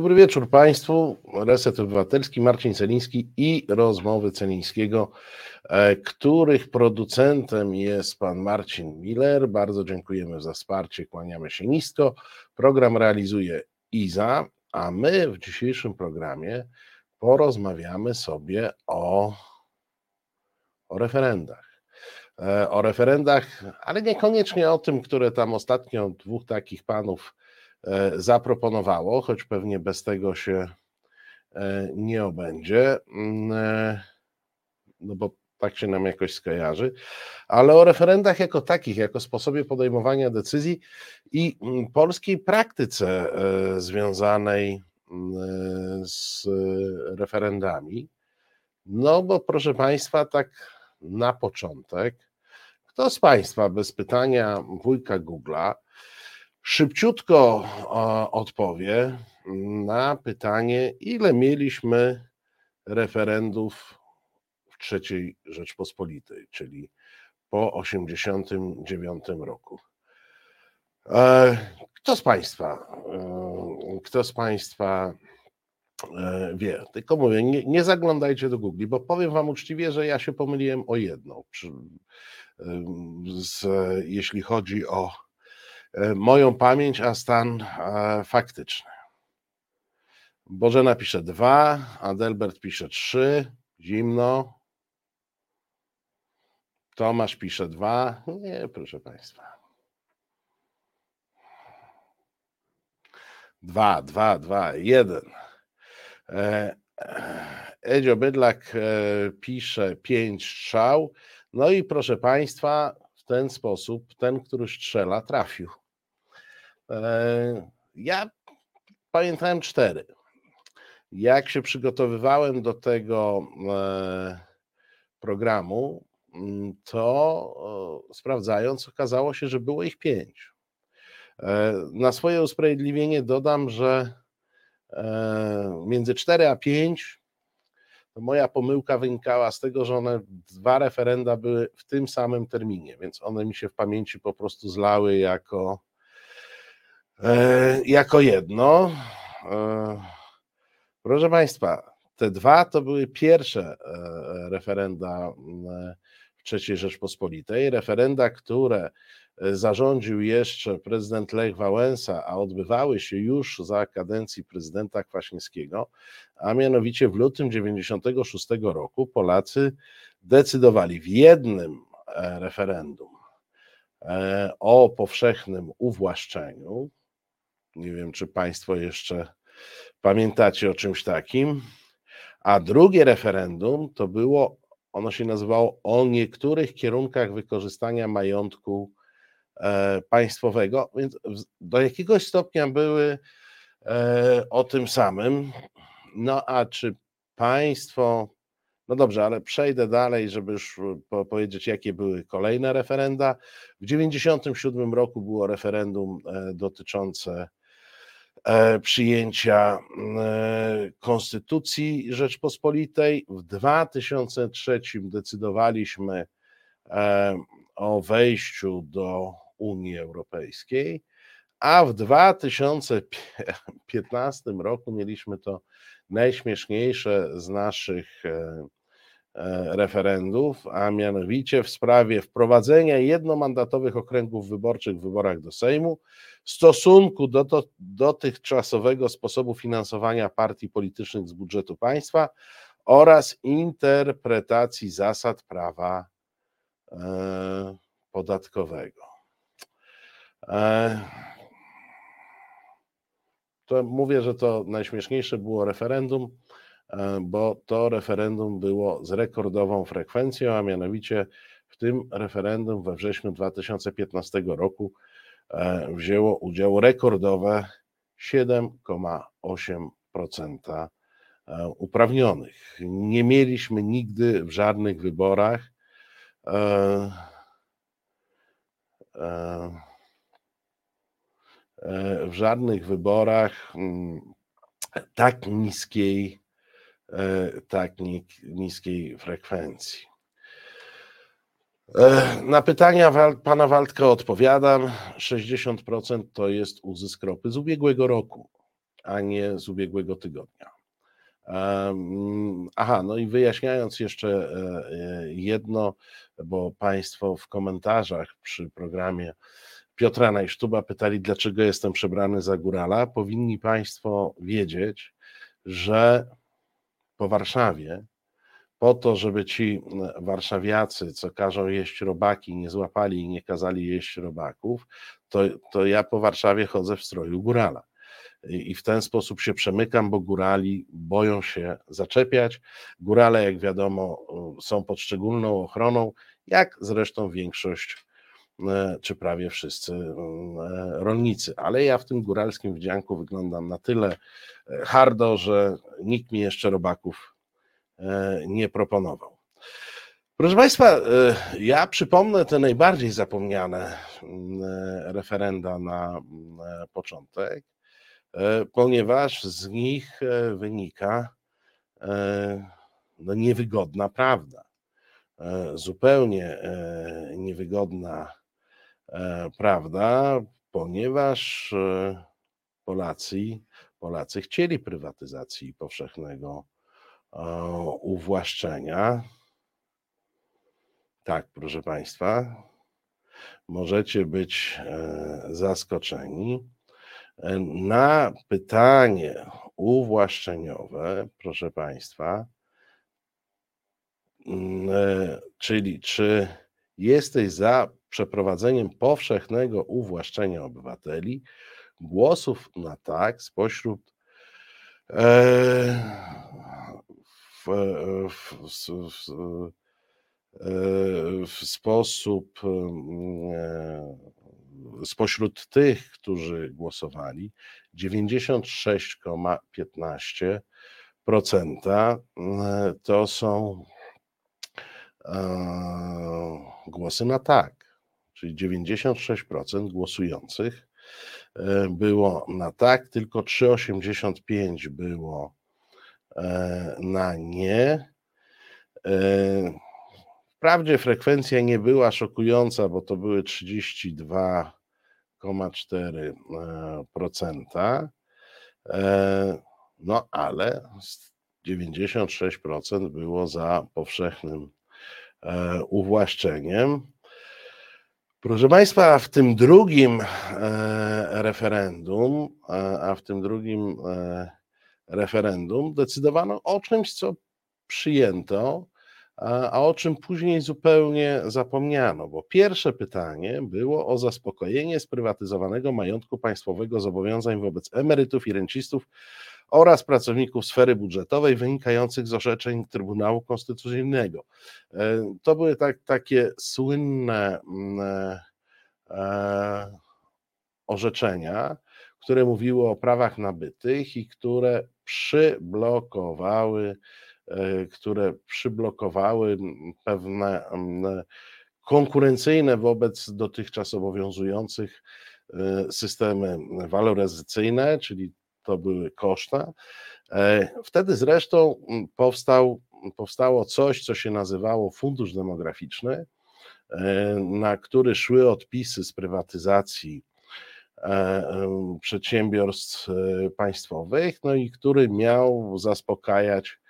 Dobry wieczór Państwu. Reset Obywatelski, Marcin Celiński i rozmowy Celińskiego, e, których producentem jest pan Marcin Miller. Bardzo dziękujemy za wsparcie, kłaniamy się nisko. Program realizuje Iza, a my w dzisiejszym programie porozmawiamy sobie o, o referendach. E, o referendach, ale niekoniecznie o tym, które tam ostatnio dwóch takich panów zaproponowało, choć pewnie bez tego się e, nie obędzie, mm, e, no bo tak się nam jakoś skojarzy, ale o referendach jako takich, jako sposobie podejmowania decyzji i mm, polskiej praktyce związanej mm, z referendami. No bo proszę Państwa, tak na początek, kto z Państwa bez pytania wujka Google'a szybciutko odpowie na pytanie, ile mieliśmy referendów w III Rzeczpospolitej, czyli po 1989 roku. E, kto z Państwa, e, kto z Państwa e, wie? Tylko mówię, nie, nie zaglądajcie do Google, bo powiem Wam uczciwie, że ja się pomyliłem o jedno, z, jeśli chodzi o E, moją pamięć, a stan faktyczny. Bożena pisze dwa, Adelbert pisze trzy, zimno. Tomasz pisze dwa. Nie, proszę Państwa. Dwa, dwa, dwa, jeden. E, Edzio Bydlak e, pisze pięć strzał. No i proszę Państwa, w ten sposób ten, który strzela, trafił. E, ja pamiętałem cztery. Jak się przygotowywałem do tego e, programu, mm, to sprawdzając, okazało się, że było ich pięć. E, na swoje usprawiedliwienie dodam, że między cztery a pięć moja pomyłka wynikała z tego, że one dwa referenda były w tym samym terminie, więc one mi się w pamięci po prostu zlały jako E, jako jedno. E, proszę Państwa, te dwa to były pierwsze e, referenda w III Rzeczpospolitej. Referenda, które zarządził jeszcze prezydent Lech Wałęsa, a odbywały się już za kadencji prezydenta Kwaśniewskiego, a mianowicie w lutym 96 roku Polacy decydowali w jednym referendum o powszechnym uwłaszczeniu, nie wiem, czy Państwo jeszcze pamiętacie o czymś takim. A drugie referendum to było, ono się nazywało o niektórych kierunkach wykorzystania majątku e, państwowego, więc do jakiegoś stopnia były e, o tym samym. No a czy państwo, no dobrze, ale przejdę dalej, żeby już powiedzieć, jakie były kolejne referenda. W 1997 roku było referendum e, dotyczące E, przyjęcia e, Konstytucji Rzeczpospolitej. W 2003 decydowaliśmy e, o wejściu do Unii Europejskiej, a w 2015 roku mieliśmy to najśmieszniejsze z naszych E, referendów, a mianowicie w sprawie wprowadzenia jednomandatowych okręgów wyborczych w wyborach do Sejmu, stosunku do to, dotychczasowego sposobu finansowania partii politycznych z budżetu państwa oraz interpretacji zasad prawa e, podatkowego. E, to mówię, że to najśmieszniejsze było referendum E, bo to referendum było z rekordową frekwencją, a mianowicie w tym referendum we wrześniu 2015 roku e, wzięło udział rekordowe 7,8% e, uprawnionych. Nie mieliśmy nigdy w żadnych wyborach w żadnych wyborach mm, tak niskiej E, tak niskiej frekwencji. E, na pytania pana Waldka odpowiadam. 60% to jest uzysk ropy z ubiegłego roku. a nie z ubiegłego tygodnia. Aha, no i wyjaśniając jeszcze e, e, jedno, bo Państwo w komentarzach przy programie Piotra Najsztuba pytali, dlaczego jestem przebrany za górala. Powinni Państwo wiedzieć, że po Warszawie, po to, żeby ci warszawiacy, co każą jeść robaki, nie złapali i nie kazali jeść robaków, to, to ja po Warszawie chodzę w stroju górala i w ten sposób się przemykam, bo górali boją się zaczepiać. Górale, jak wiadomo, są pod szczególną ochroną, jak zresztą większość czy prawie wszyscy e, rolnicy. Ale ja w tym góralskim wdzianku wyglądam na tyle e, hardo, że nikt mi jeszcze robaków nie proponował. Proszę Państwa, ja przypomnę te najbardziej zapomniane referenda na początek. E, ponieważ z nich e, wynika e, no, niewygodna prawda. Zupełnie niewygodna prawda, ponieważ Polacy, Polacy chcieli prywatyzacji powszechnego uwłaszczenia. Tak, proszę Państwa, możecie być zaskoczeni. Na pytanie uwłaszczeniowe, proszę Państwa, mm, e, czyli czy jesteś za przeprowadzeniem powszechnego uwłaszczenia obywateli, głosów na tak spośród e, w, w, w, w sposób mm, spośród tych, którzy głosowali, 96,15% e, to są e, głosy na tak, czyli 96% głosujących e, było na tak, tylko 3,85 było na nie. Wprawdzie frekwencja nie była szokująca, bo to były 32 0,4%. E, no ale 96% było za powszechnym e, uwłaszczeniem. Proszę Państwa, w tym drugim e, referendum, a w tym drugim referendum decydowano o czymś, co przyjęto a o czym później zupełnie zapomniano, bo pierwsze pytanie było o zaspokojenie sprywatyzowanego majątku państwowego zobowiązań wobec emerytów i rencistów oraz pracowników sfery budżetowej wynikających z orzeczeń Trybunału Konstytucyjnego. E, to były tak, takie słynne mm, e, e, orzeczenia, które mówiły o prawach nabytych i które przyblokowały które przyblokowały pewne konkurencyjne wobec dotychczas obowiązujących systemy waloryzacyjne, czyli to były koszta. E, wtedy zresztą powstał, powstało coś, co się nazywało Fundusz Demograficzny, na który szły odpisy z prywatyzacji przedsiębiorstw państwowych, no i który miał zaspokajać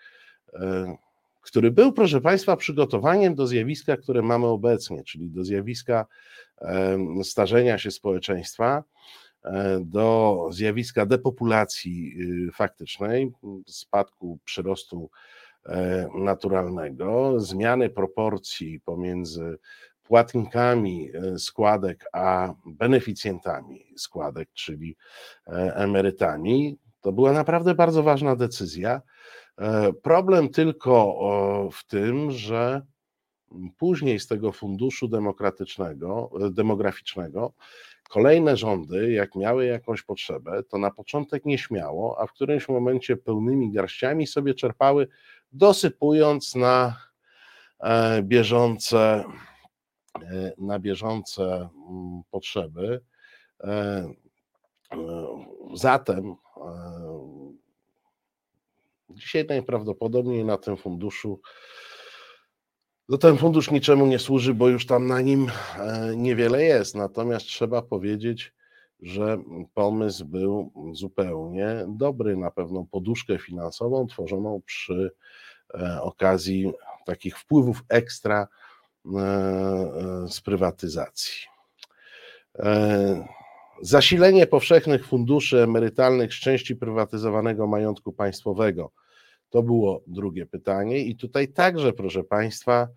E, który był, proszę Państwa, przygotowaniem do zjawiska, które mamy obecnie, czyli do zjawiska starzenia się społeczeństwa, e, do zjawiska depopulacji y, faktycznej, spadku przyrostu e, naturalnego, zmiany proporcji pomiędzy płatnikami składek a beneficjentami składek, czyli emerytami. To była naprawdę bardzo ważna decyzja E, problem tylko w tym, że później z tego funduszu demokratycznego, e, demograficznego kolejne rządy, jak miały jakąś potrzebę, to na początek nie śmiało, a w którymś momencie pełnymi garściami sobie czerpały, dosypując na e, bieżące, na bieżące mm, potrzeby. Zatem Dzisiaj najprawdopodobniej na tym funduszu, no ten fundusz niczemu nie służy, bo już tam na nim e, niewiele jest. Natomiast trzeba powiedzieć, że pomysł był zupełnie dobry na pewną poduszkę finansową tworzoną przy e, okazji takich wpływów ekstra e, z prywatyzacji. Zasilenie powszechnych funduszy emerytalnych z części prywatyzowanego majątku państwowego. To było drugie pytanie, i tutaj także, proszę Państwa,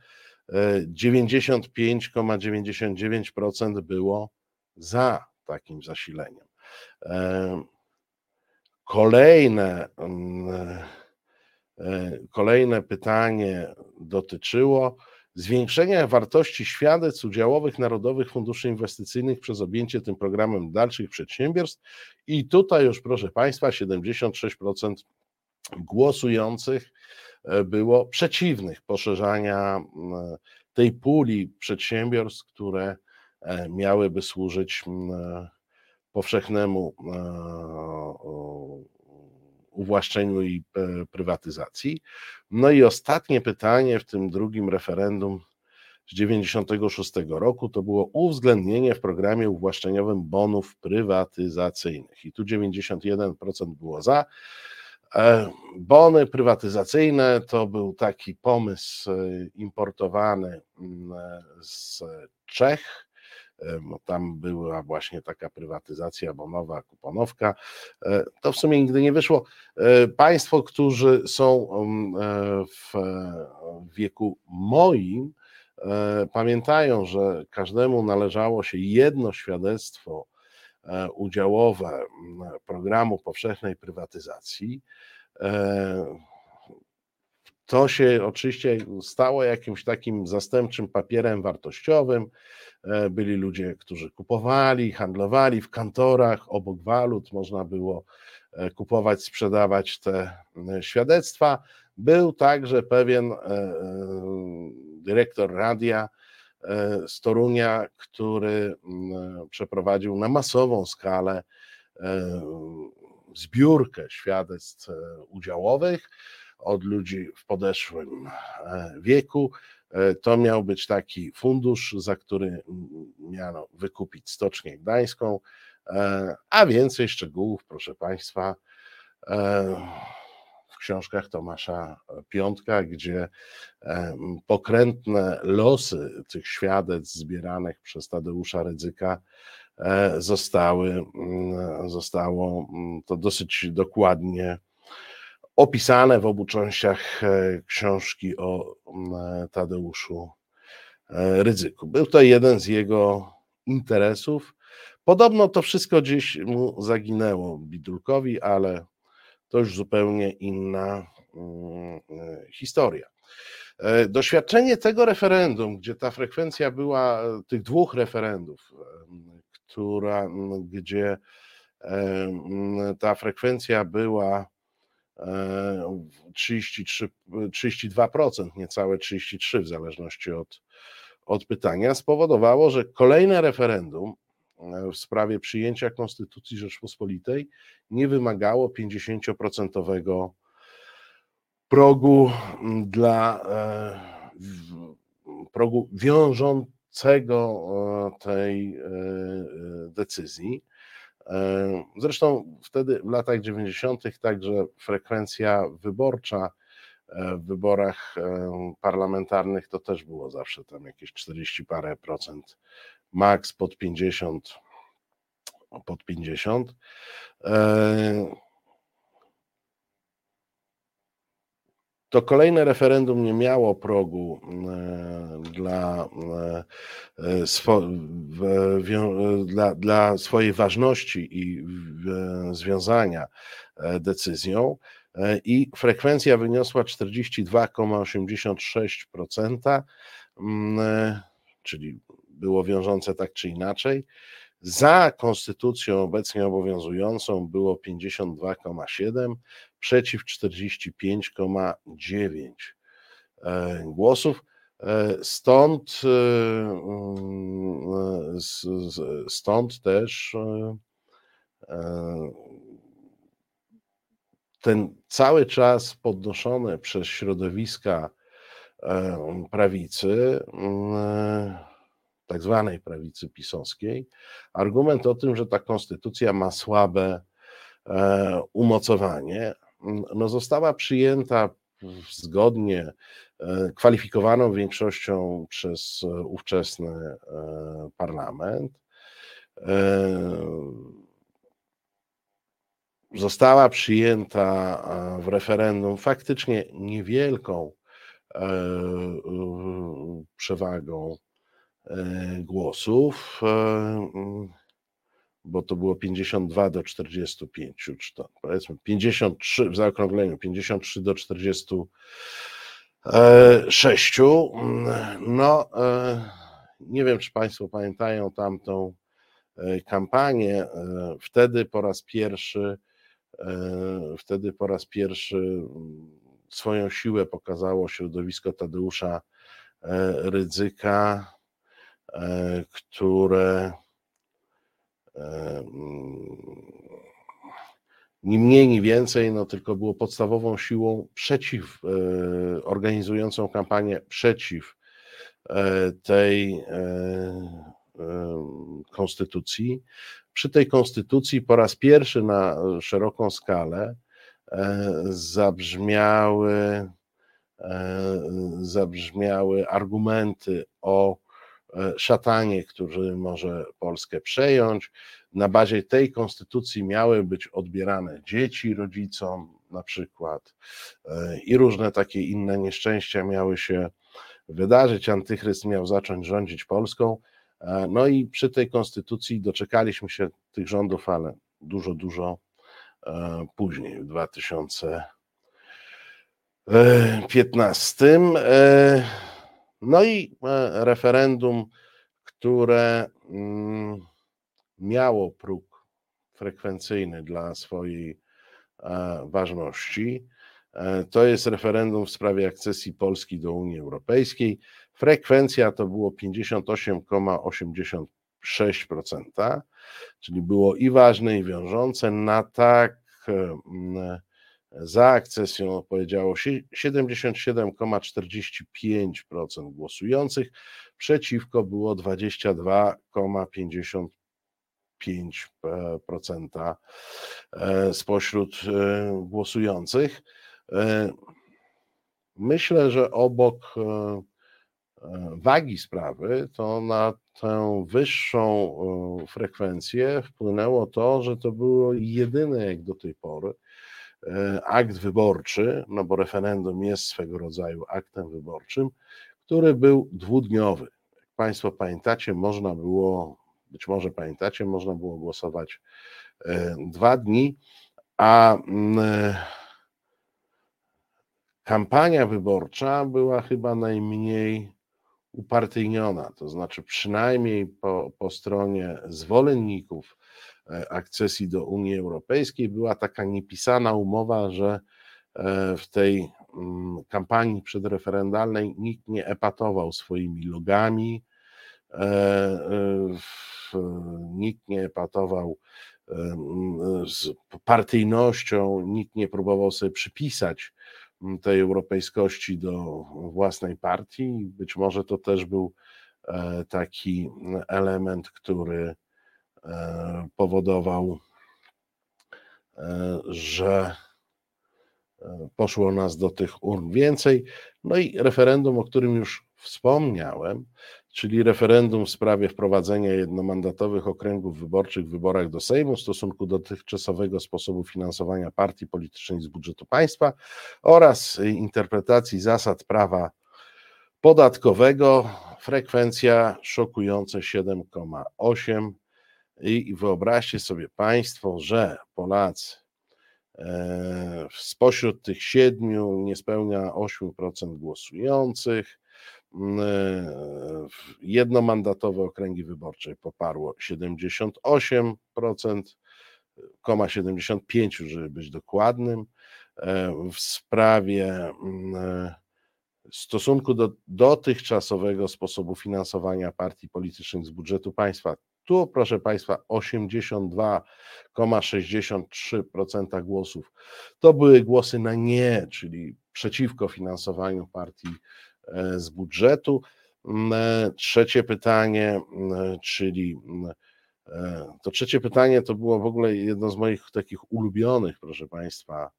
95,99% było za takim zasileniem. Kolejne, mm, e, kolejne pytanie dotyczyło zwiększenia wartości świadectw udziałowych Narodowych Funduszy Inwestycyjnych przez objęcie tym programem dalszych przedsiębiorstw. I tutaj już, proszę Państwa, 76% głosujących e, było przeciwnych poszerzania tej puli przedsiębiorstw, które E, miałyby służyć powszechnemu e, uwłaszczeniu i prywatyzacji. No i ostatnie pytanie w tym drugim referendum z 96 roku to było uwzględnienie w programie uwłaszczeniowym bonów prywatyzacyjnych. I tu 91% było za. Bony prywatyzacyjne to był taki pomysł importowany z Czech tam była właśnie taka prywatyzacja bonowa, kuponowka. E, to w sumie nigdy nie wyszło. E, państwo, którzy są e, w wieku moim, pamiętają, że każdemu należało się jedno świadectwo udziałowe programu powszechnej prywatyzacji. To się oczywiście stało jakimś takim zastępczym papierem wartościowym. E, byli ludzie, którzy kupowali, handlowali w kantorach, obok walut można było e, kupować, sprzedawać te e, świadectwa. Był także pewien dyrektor radia z Torunia, który przeprowadził na masową skalę zbiórkę świadectw udziałowych od ludzi w podeszłym wieku. E, to miał być taki fundusz, za który miano wykupić Stocznię Gdańską, e, a więcej szczegółów, proszę Państwa, e, książkach Tomasza Piątka, gdzie pokrętne losy tych świadectw zbieranych przez Tadeusza Rydzyka zostały, zostało to dosyć dokładnie opisane w obu częściach e, książki o e, Tadeuszu e, Rydzyku. Był to jeden z jego interesów. Podobno to wszystko gdzieś mu zaginęło Bidulkowi, ale to już zupełnie inna mm, historia. Doświadczenie tego referendum, gdzie ta frekwencja była, tych dwóch referendów, która, gdzie ta frekwencja była 33, 32%, niecałe 33% w zależności od, od pytania, spowodowało, że kolejne referendum e, w sprawie przyjęcia Konstytucji Rzeczpospolitej nie wymagało 50% progu dla e, progu wiążącego e, tej decyzji. E, zresztą wtedy w latach 90. także frekwencja wyborcza w wyborach e, parlamentarnych to też było zawsze tam jakieś 40 parę procent, maks pod 50, pod 50. to kolejne referendum nie miało progu e, dla, e, dla, dla swojej ważności i związania e, decyzją i frekwencja wyniosła 42,86%, mm, czyli było wiążące tak czy inaczej. Za konstytucją obecnie obowiązującą było 52,7, przeciw 45,9 e, głosów. E, stąd, e, mm, stąd też ten cały czas podnoszony przez środowiska prawicy tak zwanej prawicy pisowskiej, argument o tym, że ta konstytucja ma słabe umocowanie, no została przyjęta zgodnie kwalifikowaną większością przez ówczesny parlament została przyjęta w referendum faktycznie niewielką e, przewagą e, głosów, e, bo to było 52 do 45, czy to powiedzmy 53 w zaokrągleniu, 53 do 46. No, nie wiem, czy Państwo pamiętają tamtą kampanię. Wtedy po raz pierwszy E, wtedy po raz pierwszy mm, swoją siłę pokazało środowisko Tadeusza e, Rydzyka, e, które mm, ni mniej, ni więcej, no tylko było podstawową siłą przeciw, organizującą kampanię przeciw tej konstytucji. Przy tej konstytucji po raz pierwszy na szeroką skalę e, zabrzmiały, e, zabrzmiały argumenty o e, szatanie, który może Polskę przejąć. Na bazie tej konstytucji miały być odbierane dzieci rodzicom, na przykład, i różne takie inne nieszczęścia miały się wydarzyć. Antychryst miał zacząć rządzić Polską. E, no i przy tej konstytucji doczekaliśmy się tych rządów, ale dużo, dużo e, później, w 2015. E, no i referendum, które mm, miało próg frekwencyjny dla swojej ważności. To jest referendum w sprawie akcesji Polski do Unii Europejskiej. Frekwencja to było 58,86%, czyli było i ważne, i wiążące. Na tak za akcesją odpowiedziało 77,45% głosujących, przeciwko było 22,55% e, spośród e, głosujących. E, myślę, że obok wagi sprawy, to na tę wyższą e, frekwencję wpłynęło to, że to było jedyny jak do tej pory e, akt wyborczy, no bo referendum jest swego rodzaju aktem wyborczym, który był dwudniowy. Jak Państwo pamiętacie, można było, być może pamiętacie, można było głosować e, dwa dni, a mm, kampania wyborcza była chyba najmniej upartyjniona, to znaczy przynajmniej po, po stronie zwolenników e, akcesji do Unii Europejskiej była taka niepisana umowa, że e, w tej mm, kampanii przedreferendalnej nikt nie epatował swoimi logami, e, nikt nie epatował z partyjnością, nikt nie próbował sobie przypisać tej europejskości do własnej partii. Być może to też był e, taki element, który e, powodował, e, że poszło nas do tych urn więcej. No i referendum, o którym już wspomniałem, czyli referendum w sprawie wprowadzenia jednomandatowych okręgów wyborczych w wyborach do Sejmu w stosunku do dotychczasowego sposobu finansowania partii politycznej z budżetu państwa oraz interpretacji zasad prawa podatkowego. Frekwencja szokujące 7,8 i wyobraźcie sobie Państwo, że Polacy e, spośród tych siedmiu nie spełnia 8% głosujących, jednomandatowe okręgi wyborcze poparło 78%, 75, żeby być dokładnym. E, w sprawie mm, e, stosunku do dotychczasowego sposobu finansowania partii politycznych z budżetu państwa, tu, proszę Państwa, 82,63% głosów to były głosy na nie, czyli przeciwko finansowaniu partii E, z budżetu. Trzecie pytanie, czyli to trzecie pytanie to było w ogóle jedno z moich takich ulubionych, proszę Państwa,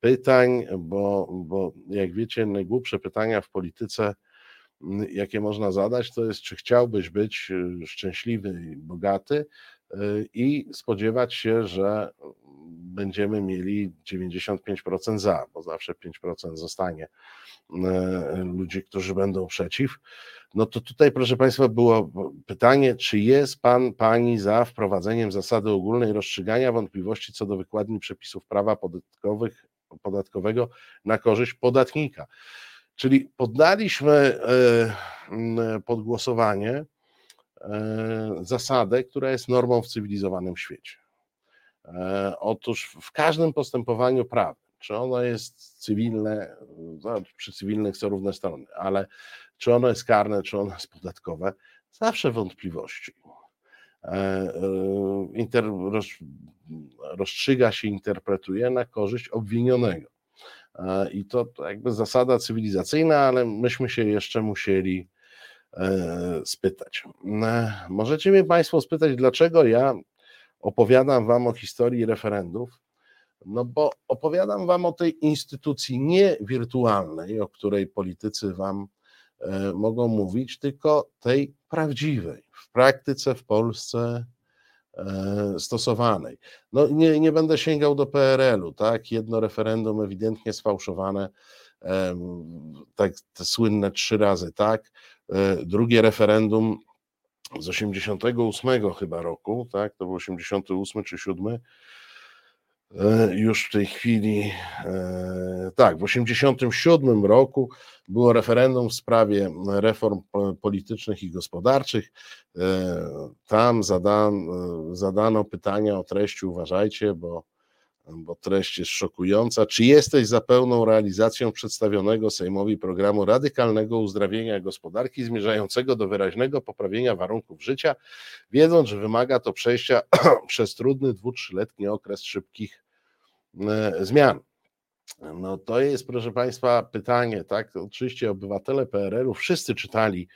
pytań, bo, bo jak wiecie, najgłupsze pytania w polityce jakie można zadać, to jest, czy chciałbyś być szczęśliwy i bogaty i spodziewać się, że będziemy mieli 95% za, bo zawsze 5% zostanie y, ludzi, którzy będą przeciw. No to tutaj, proszę Państwa, było pytanie, czy jest Pan, Pani za wprowadzeniem zasady ogólnej rozstrzygania wątpliwości co do wykładni przepisów prawa podatkowych, podatkowego na korzyść podatnika. Czyli poddaliśmy e, pod głosowanie e, zasadę, która jest normą w cywilizowanym świecie. E, otóż w każdym postępowaniu prawnym, czy ono jest cywilne, no, przy cywilnych są równe strony, ale czy ono jest karne, czy ono jest podatkowe, zawsze wątpliwości. Inter, rozstrzyga się, interpretuje na korzyść obwinionego. I to, jakby zasada cywilizacyjna, ale myśmy się jeszcze musieli e, spytać. E, możecie mnie Państwo spytać, dlaczego ja opowiadam Wam o historii referendów? No bo opowiadam Wam o tej instytucji nie wirtualnej, o której politycy Wam e, mogą mówić, tylko tej prawdziwej. W praktyce w Polsce E, stosowanej. No nie, nie będę sięgał do PRL-u, tak? Jedno referendum ewidentnie sfałszowane, tak te słynne trzy razy, tak? E, drugie referendum z 88 chyba roku, tak? To był 88 czy 7 E, już w tej chwili, e, tak, w 1987 roku było referendum w sprawie reform politycznych i gospodarczych. Tam zadano pytania o treści, uważajcie, bo, bo treść jest szokująca. Czy jesteś za pełną realizacją przedstawionego Sejmowi programu radykalnego uzdrawienia gospodarki zmierzającego do wyraźnego poprawienia warunków życia, wiedząc, że wymaga to przejścia przez trudny dwu, trzyletni okres szybkich E, zmian. No to jest, proszę Państwa, pytanie, tak? Oczywiście obywatele PRL-u wszyscy czytali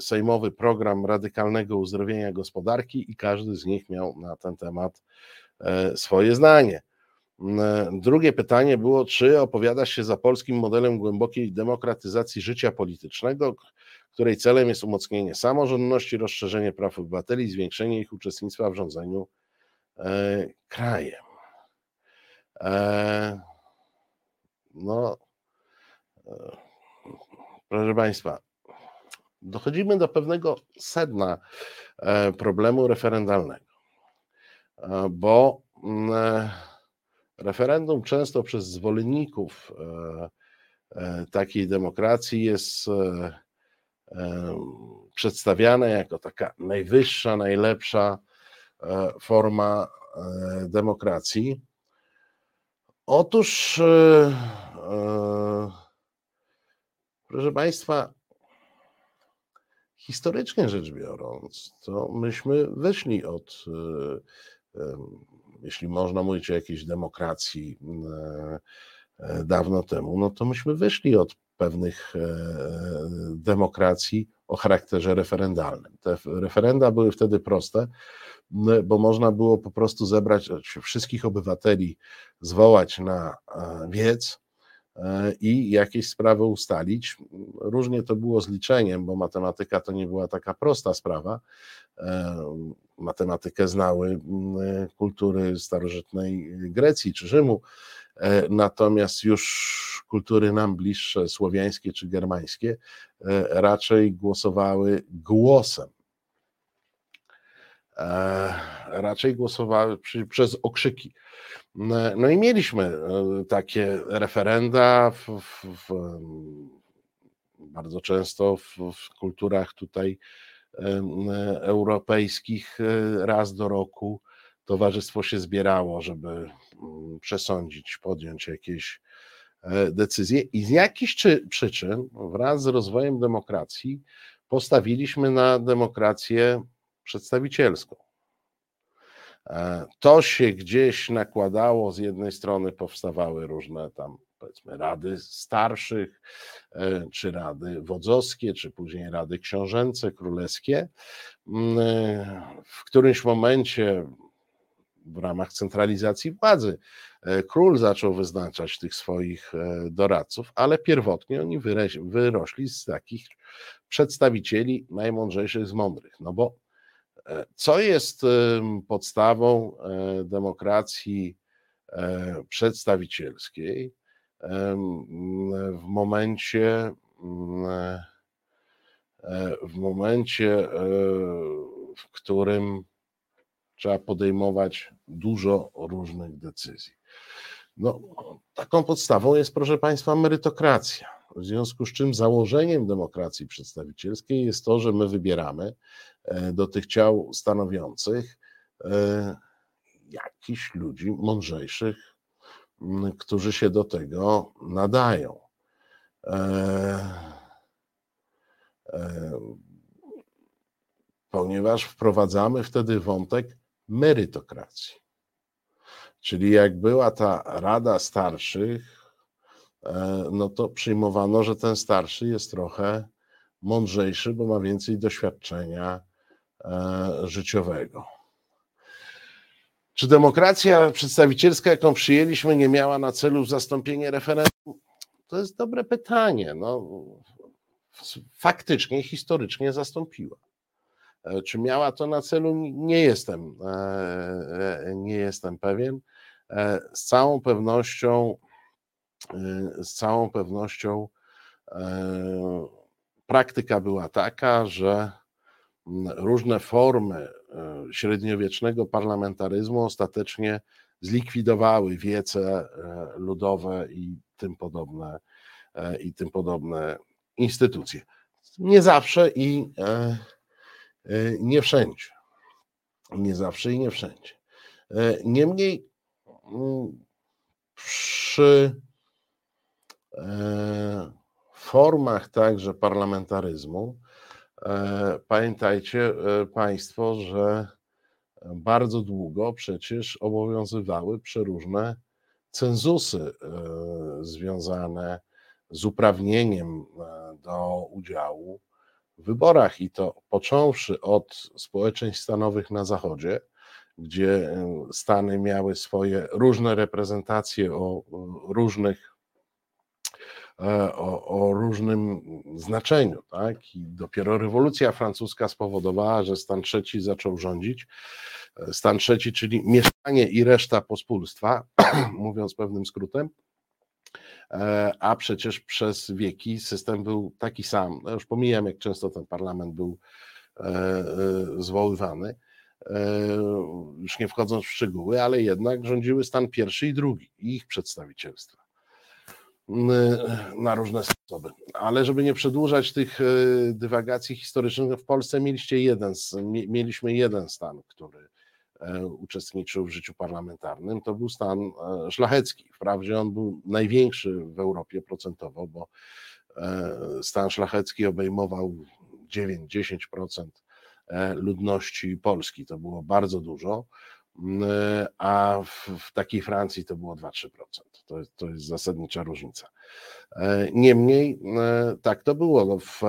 sejmowy program radykalnego uzdrowienia gospodarki i każdy z nich miał na ten temat e, swoje zdanie. E, drugie pytanie było, czy opowiadasz się za polskim modelem głębokiej demokratyzacji życia politycznego, której celem jest umocnienie samorządności, rozszerzenie praw obywateli, zwiększenie ich uczestnictwa w rządzeniu krajem. E, no, e, proszę Państwa, dochodzimy do pewnego sedna e, problemu referendalnego, bo mm, referendum często przez zwolenników takiej demokracji jest przedstawiane jako taka najwyższa, najlepsza forma demokracji. Otóż, e, e, proszę Państwa, historycznie rzecz biorąc, to myśmy wyszli od, e, jeśli można mówić o jakiejś demokracji dawno temu, no to myśmy wyszli od pewnych demokracji o charakterze referendalnym. Te referenda były wtedy proste, bo można było po prostu zebrać wszystkich obywateli, zwołać na e, wiec e, i jakieś sprawy ustalić. Różnie to było z liczeniem, bo matematyka to nie była taka prosta sprawa. E, matematykę znały kultury starożytnej Grecji czy Rzymu, natomiast już kultury nam bliższe, słowiańskie czy germańskie, raczej głosowały głosem E, raczej głosowały przez okrzyki. No i mieliśmy e, takie referenda w, w, w, bardzo często w, kulturach tutaj europejskich raz do roku towarzystwo się zbierało, żeby mm, przesądzić, podjąć jakieś e, decyzje i z jakichś przyczyn wraz z rozwojem demokracji postawiliśmy na demokrację przedstawicielską. To się gdzieś nakładało, z jednej strony powstawały różne tam powiedzmy rady starszych, czy rady wodzowskie, czy później rady książęce, królewskie. Mm, w którymś momencie w ramach centralizacji władzy e, król zaczął wyznaczać tych swoich e, doradców, ale pierwotnie oni wyrośli z takich przedstawicieli najmądrzejszych z mądrych. No bo e, co jest podstawą demokracji przedstawicielskiej w momencie, w momencie, w którym trzeba podejmować dużo różnych decyzji. No, taką podstawą jest, proszę Państwa, merytokracja. W związku z czym założeniem demokracji przedstawicielskiej jest to, że my wybieramy e, do tych ciał stanowiących e, jakichś ludzi mądrzejszych, którzy się do tego nadają. E, ponieważ wprowadzamy wtedy wątek merytokracji. Czyli jak była ta Rada Starszych, e, no to przyjmowano, że ten starszy jest trochę mądrzejszy, bo ma więcej doświadczenia e, życiowego. Czy demokracja przedstawicielska, jaką przyjęliśmy, nie miała na celu zastąpienie referendum? To jest dobre pytanie. No, faktycznie, historycznie zastąpiła. E, czy miała to na celu? Nie jestem, e, e, nie jestem pewien. Z całą pewnością, z całą pewnością praktyka była taka, że różne formy średniowiecznego parlamentaryzmu ostatecznie zlikwidowały wiece ludowe i tym podobne, i tym podobne instytucje. Nie zawsze i E, nie wszędzie. Nie zawsze i nie wszędzie. E, niemniej mm, przy e, formach także parlamentaryzmu pamiętajcie Państwo, że bardzo długo przecież obowiązywały przeróżne cenzusy związane z uprawnieniem do udziału wyborach i to począwszy od społeczeństw stanowych na Zachodzie, gdzie Stany miały swoje różne reprezentacje o różnych e, o, o, różnym znaczeniu. Tak? I dopiero rewolucja francuska spowodowała, że stan trzeci zaczął rządzić. E, stan trzeci, czyli mieszkanie i reszta pospólstwa, mówiąc pewnym skrótem, E, a przecież przez wieki system był taki sam. No już pomijam, jak często ten parlament był e, e, zwoływany, już nie wchodząc w szczegóły, ale jednak rządziły stan pierwszy i drugi i ich przedstawicielstwa na różne sposoby. Ale żeby nie przedłużać tych dywagacji historycznych, w Polsce mieliście jeden, mieliśmy jeden stan, który E, uczestniczył w życiu parlamentarnym, to był stan e, szlachecki. Wprawdzie on był największy w Europie procentowo, bo e, stan szlachecki obejmował 9-10% ludności Polski. To było bardzo dużo, a w, w takiej Francji to było 2-3%. To, to jest zasadnicza różnica. Niemniej tak to było. No, w,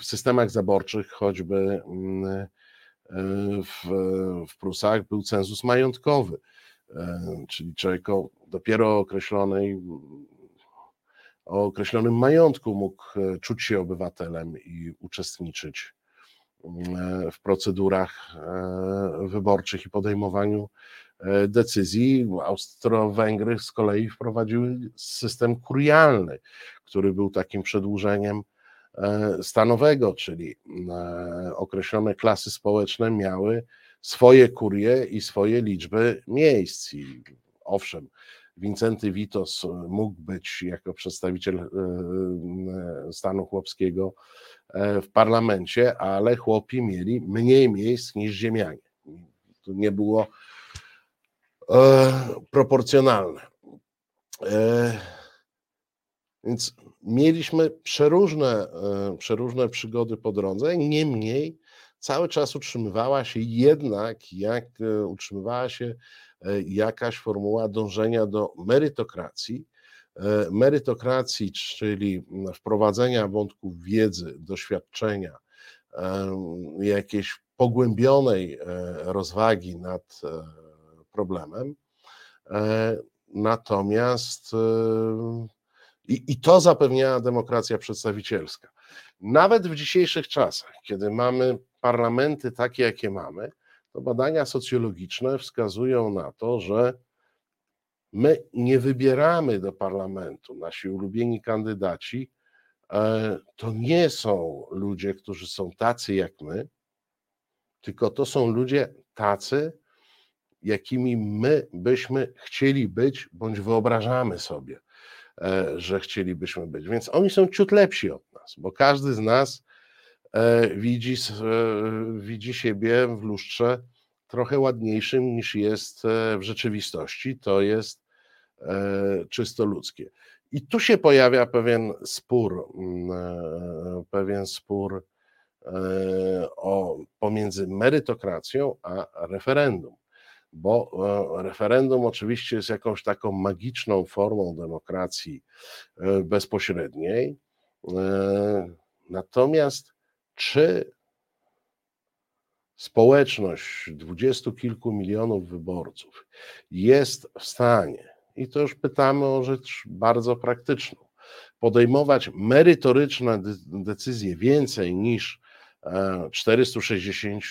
w systemach zaborczych choćby w, w Prusach był cenzus majątkowy, e, czyli człowiek o dopiero określonej, o określonym majątku mógł e, czuć się obywatelem i uczestniczyć e, w procedurach wyborczych i podejmowaniu decyzji. Austro-Węgry z kolei wprowadziły system kurialny, który był takim przedłużeniem E, stanowego, czyli e, określone klasy społeczne miały swoje kurie i swoje liczby miejsc. I owszem, Wincenty Witos mógł być jako przedstawiciel e, stanu chłopskiego w parlamencie, ale chłopi mieli mniej miejsc niż ziemianie. To nie było proporcjonalne. Więc mieliśmy przeróżne, e, przeróżne przygody po drodze, niemniej cały czas utrzymywała się jednak, jak utrzymywała się jakaś formuła dążenia do merytokracji, merytokracji, czyli wprowadzenia wątków wiedzy, doświadczenia, jakiejś pogłębionej rozwagi nad problemem. Natomiast i, i to zapewniała demokracja przedstawicielska. Nawet w dzisiejszych czasach, kiedy mamy parlamenty takie, jakie mamy, to badania socjologiczne wskazują na to, że my nie wybieramy do parlamentu, nasi ulubieni kandydaci e, to nie są ludzie, którzy są tacy jak my, tylko to są ludzie tacy, jakimi my byśmy chcieli być, bądź wyobrażamy sobie, e, że chcielibyśmy być. Więc oni są ciut lepsi od nas, bo każdy z nas widzi, e, widzi siebie w lustrze trochę ładniejszym niż jest w rzeczywistości. To jest czysto ludzkie. I tu się pojawia pewien spór, mm, pewien spór o, pomiędzy merytokracją a referendum bo e, referendum oczywiście jest jakąś taką magiczną formą demokracji e, bezpośredniej. E, natomiast czy społeczność dwudziestu kilku milionów wyborców jest w stanie, i to już pytamy o rzecz bardzo praktyczną, podejmować merytoryczne decyzje więcej niż 460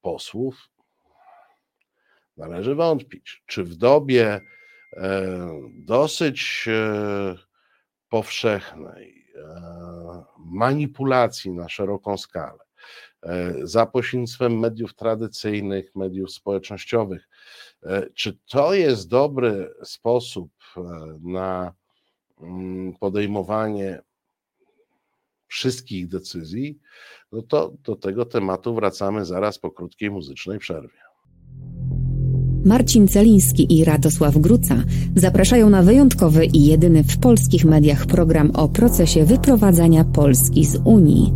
posłów, Należy wątpić, czy w dobie e, dosyć e, powszechnej e, manipulacji na szeroką skalę, za pośrednictwem mediów tradycyjnych, mediów społecznościowych, czy to jest dobry sposób na mm, podejmowanie wszystkich decyzji, no to do tego tematu wracamy zaraz po krótkiej muzycznej przerwie. Marcin Celiński i Radosław Gruca zapraszają na wyjątkowy i jedyny w polskich mediach program o procesie wyprowadzania Polski z Unii.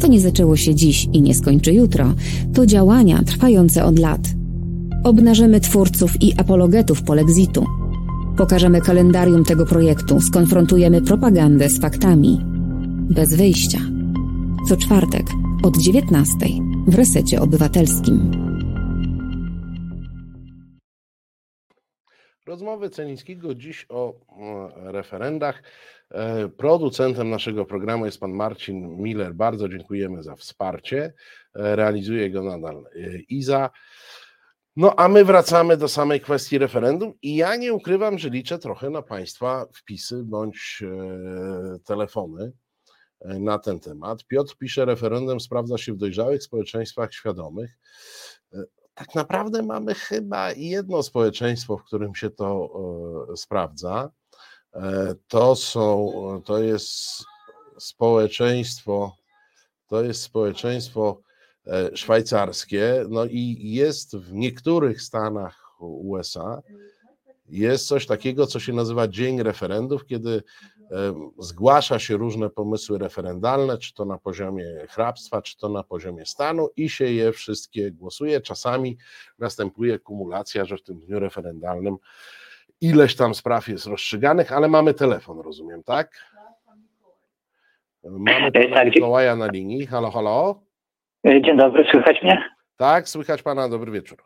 To nie zaczęło się dziś i nie skończy jutro, to działania trwające od lat. Obnażymy twórców i apologetów polexitu. Pokażemy kalendarium tego projektu, skonfrontujemy propagandę z faktami. Bez wyjścia. Co czwartek od 19 w resecie obywatelskim. Rozmowy Celińskiego dziś o referendach. E, producentem naszego programu jest pan Marcin Miller. Bardzo dziękujemy za wsparcie. E, realizuje go nadal e, Iza. No a my wracamy do samej kwestii referendum i ja nie ukrywam, że liczę trochę na Państwa wpisy bądź telefony na ten temat. Piotr pisze, referendum sprawdza się w dojrzałych społeczeństwach świadomych tak naprawdę mamy chyba jedno społeczeństwo, w którym się to e, sprawdza. E, to są, to jest społeczeństwo, to jest społeczeństwo e, szwajcarskie, no i jest w niektórych stanach USA, jest coś takiego, co się nazywa Dzień Referendów, kiedy zgłasza się różne pomysły referendalne, czy to na poziomie hrabstwa, czy to na poziomie stanu i się je wszystkie głosuje. Czasami następuje kumulacja, że w tym dniu referendalnym ileś tam spraw jest rozstrzyganych, ale mamy telefon, rozumiem, tak? Mamy pana tak, Mikołaja na linii. Halo, halo. E, dzień dobry, słychać mnie? Tak, słychać pana, dobry wieczór.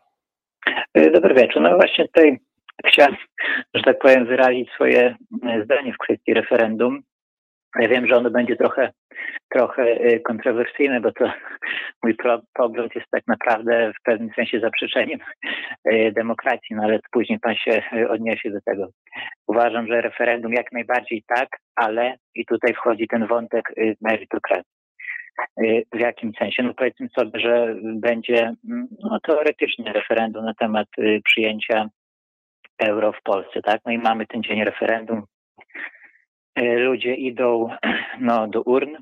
E, dobry wieczór. No właśnie tutaj chciałem, że tak powiem, wyrazić swoje e, zdanie w kwestii referendum. Ja wiem, że ono będzie trochę, trochę e, kontrowersyjne, bo to mój pogląd jest tak naprawdę w pewnym sensie zaprzeczeniem e, demokracji, no ale później pan się odniesie do tego. Uważam, że referendum jak najbardziej tak, ale i tutaj wchodzi ten wątek merytokracji. W jakim sensie? No powiedzmy sobie, że będzie no, teoretycznie referendum na temat przyjęcia euro w Polsce, tak? No i mamy ten dzień referendum. E, ludzie idą no, do urn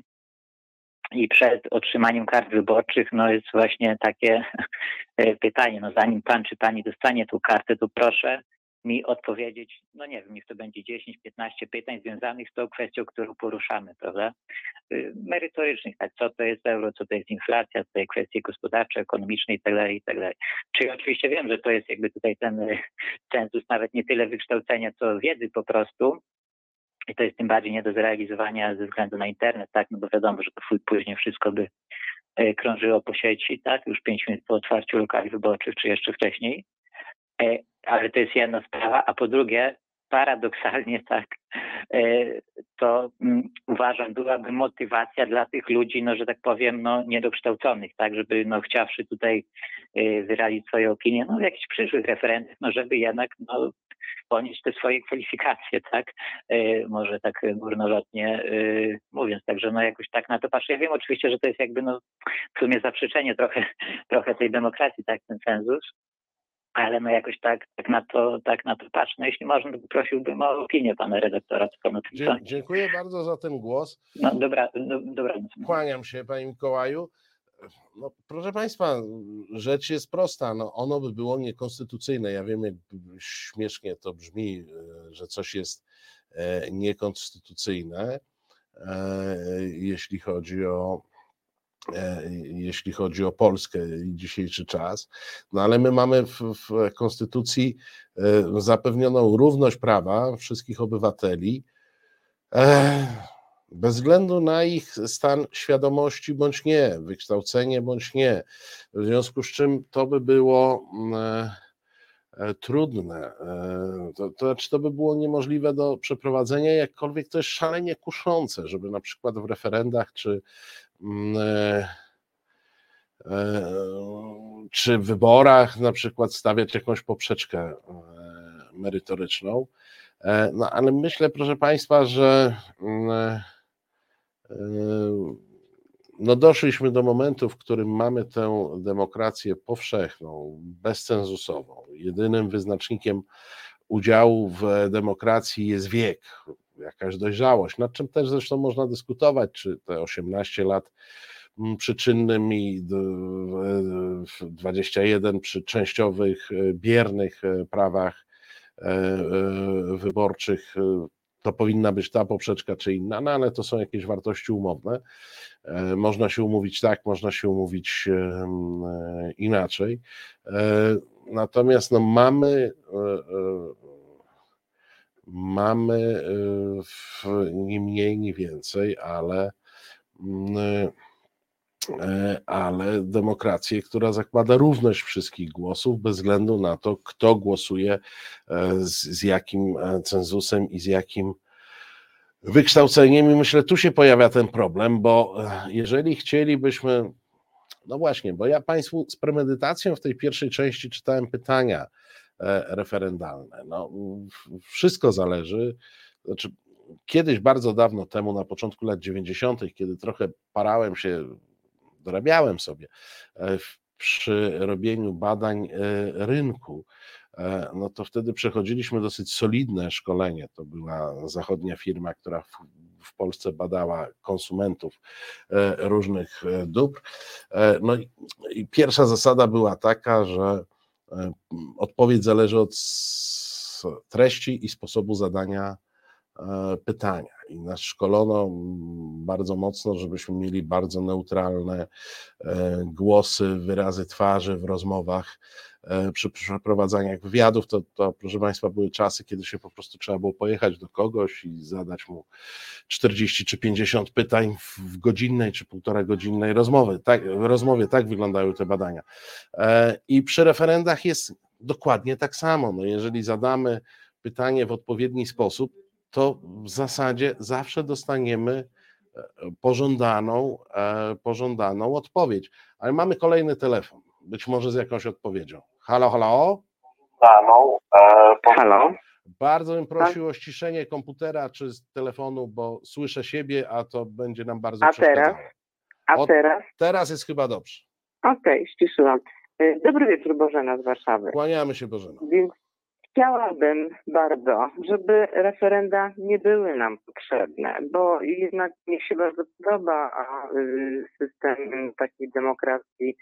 i przed otrzymaniem kart wyborczych no jest właśnie takie e, pytanie, no zanim pan czy pani dostanie tą kartę, to proszę mi odpowiedzieć, no nie wiem, niech to będzie 10-15 pytań związanych z tą kwestią, którą poruszamy, prawda? Y, merytorycznych, tak, co to jest euro, co to jest inflacja, co to jest kwestie gospodarcze, ekonomiczne i dalej, i tak dalej. Czyli oczywiście wiem, że to jest jakby tutaj ten y, cenzus nawet nie tyle wykształcenia, co wiedzy po prostu, i to jest tym bardziej nie do zrealizowania ze względu na internet, tak? No bo wiadomo, że to później wszystko by e, krążyło po sieci, tak? Już pięć minut po otwarciu lokali wyborczych, czy jeszcze wcześniej. E, ale to jest jedna sprawa, a po drugie, paradoksalnie tak, e, to mm, uważam, byłaby motywacja dla tych ludzi, no, że tak powiem, no, niedokształconych, tak, żeby no, chciawszy tutaj wyrazić swoje opinie, no, w jakichś przyszłych referendach, no, żeby jednak no, ponieść te swoje kwalifikacje, tak? E, może tak górnolotnie e, mówiąc, także no jakoś tak na to patrzę. Ja wiem oczywiście, że to jest jakby no w sumie zaprzeczenie trochę, trochę tej demokracji, tak, ten cenzus, ale no jakoś tak, tak, na to, tak na to patrzę. No jeśli można, to prosiłbym o opinię pana redaktora, co o tym Dzie- Dziękuję bardzo za ten głos. No dobra, do, dobra. Kłaniam się, panie Mikołaju. No, proszę Państwa, rzecz jest prosta. No, ono by było niekonstytucyjne. Ja wiem, jak śmiesznie to brzmi, że coś jest e, niekonstytucyjne, e, jeśli chodzi o jeśli chodzi o Polskę i dzisiejszy czas. No ale my mamy w, w Konstytucji zapewnioną równość prawa wszystkich obywateli bez względu na ich stan świadomości bądź nie, wykształcenie bądź nie. W związku z czym to by było mm, e, e, trudne. E, to, to znaczy, to by było niemożliwe do przeprowadzenia, jakkolwiek to jest szalenie kuszące, żeby na przykład w referendach czy czy w wyborach na przykład stawiać jakąś poprzeczkę merytoryczną. No ale myślę, proszę Państwa, że mm, no doszliśmy do momentu, w którym mamy tę demokrację powszechną, bezcenzusową. Jedynym wyznacznikiem udziału w demokracji jest wiek, jakaś dojrzałość, nad czym też zresztą można dyskutować, czy te 18 lat przy czynnym i 21 przy częściowych, biernych prawach e, e, wyborczych to powinna być ta poprzeczka czy inna, no ale to są jakieś wartości umowne. E, można się umówić tak, można się umówić e, inaczej. E, natomiast no, mamy mamy ni mniej, ni więcej, ale E, ale demokrację, która zakłada równość wszystkich głosów, bez względu na to, kto głosuje e, z, z jakim e, cenzusem i z jakim wykształceniem. I myślę, tu się pojawia ten problem, bo jeżeli chcielibyśmy, no właśnie, bo ja Państwu z premedytacją w tej pierwszej części czytałem pytania referendalne. No, wszystko zależy, znaczy kiedyś bardzo dawno temu, na początku lat 90., kiedy trochę parałem się dorabiałem sobie e, przy robieniu badań e, rynku, e, no to wtedy przechodziliśmy dosyć solidne szkolenie. To była zachodnia firma, która w, Polsce badała konsumentów różnych dóbr. No i pierwsza zasada była taka, że odpowiedź zależy od treści i sposobu zadania E, pytania. I nas szkolono bardzo mocno, żebyśmy mieli bardzo neutralne e, głosy, wyrazy twarzy w rozmowach e, przy przeprowadzaniach wywiadów. To, to, proszę Państwa, były czasy, kiedy się po prostu trzeba było pojechać do kogoś i zadać mu 40 czy 50 pytań w godzinnej czy półtora godzinnej rozmowy. Tak, rozmowie tak wyglądały te badania. I przy referendach jest dokładnie tak samo. No jeżeli zadamy pytanie w odpowiedni sposób, to w zasadzie zawsze dostaniemy e, pożądaną, e, pożądaną odpowiedź. Ale mamy kolejny telefon, być może z jakąś odpowiedzią. Halo, halo? Halo, e, halo. Bardzo bym tak. prosił o ściszenie komputera czy z telefonu, bo słyszę siebie, a to będzie nam bardzo a Teraz? A teraz? Teraz jest chyba dobrze. Okej, okay, ściszyłam. Dobry wieczór Bożena z Warszawy. Kłaniamy się Bożena. Więc Chciałabym bardzo, żeby referenda nie były nam potrzebne, bo jednak mi się bardzo podoba y, system takiej demokracji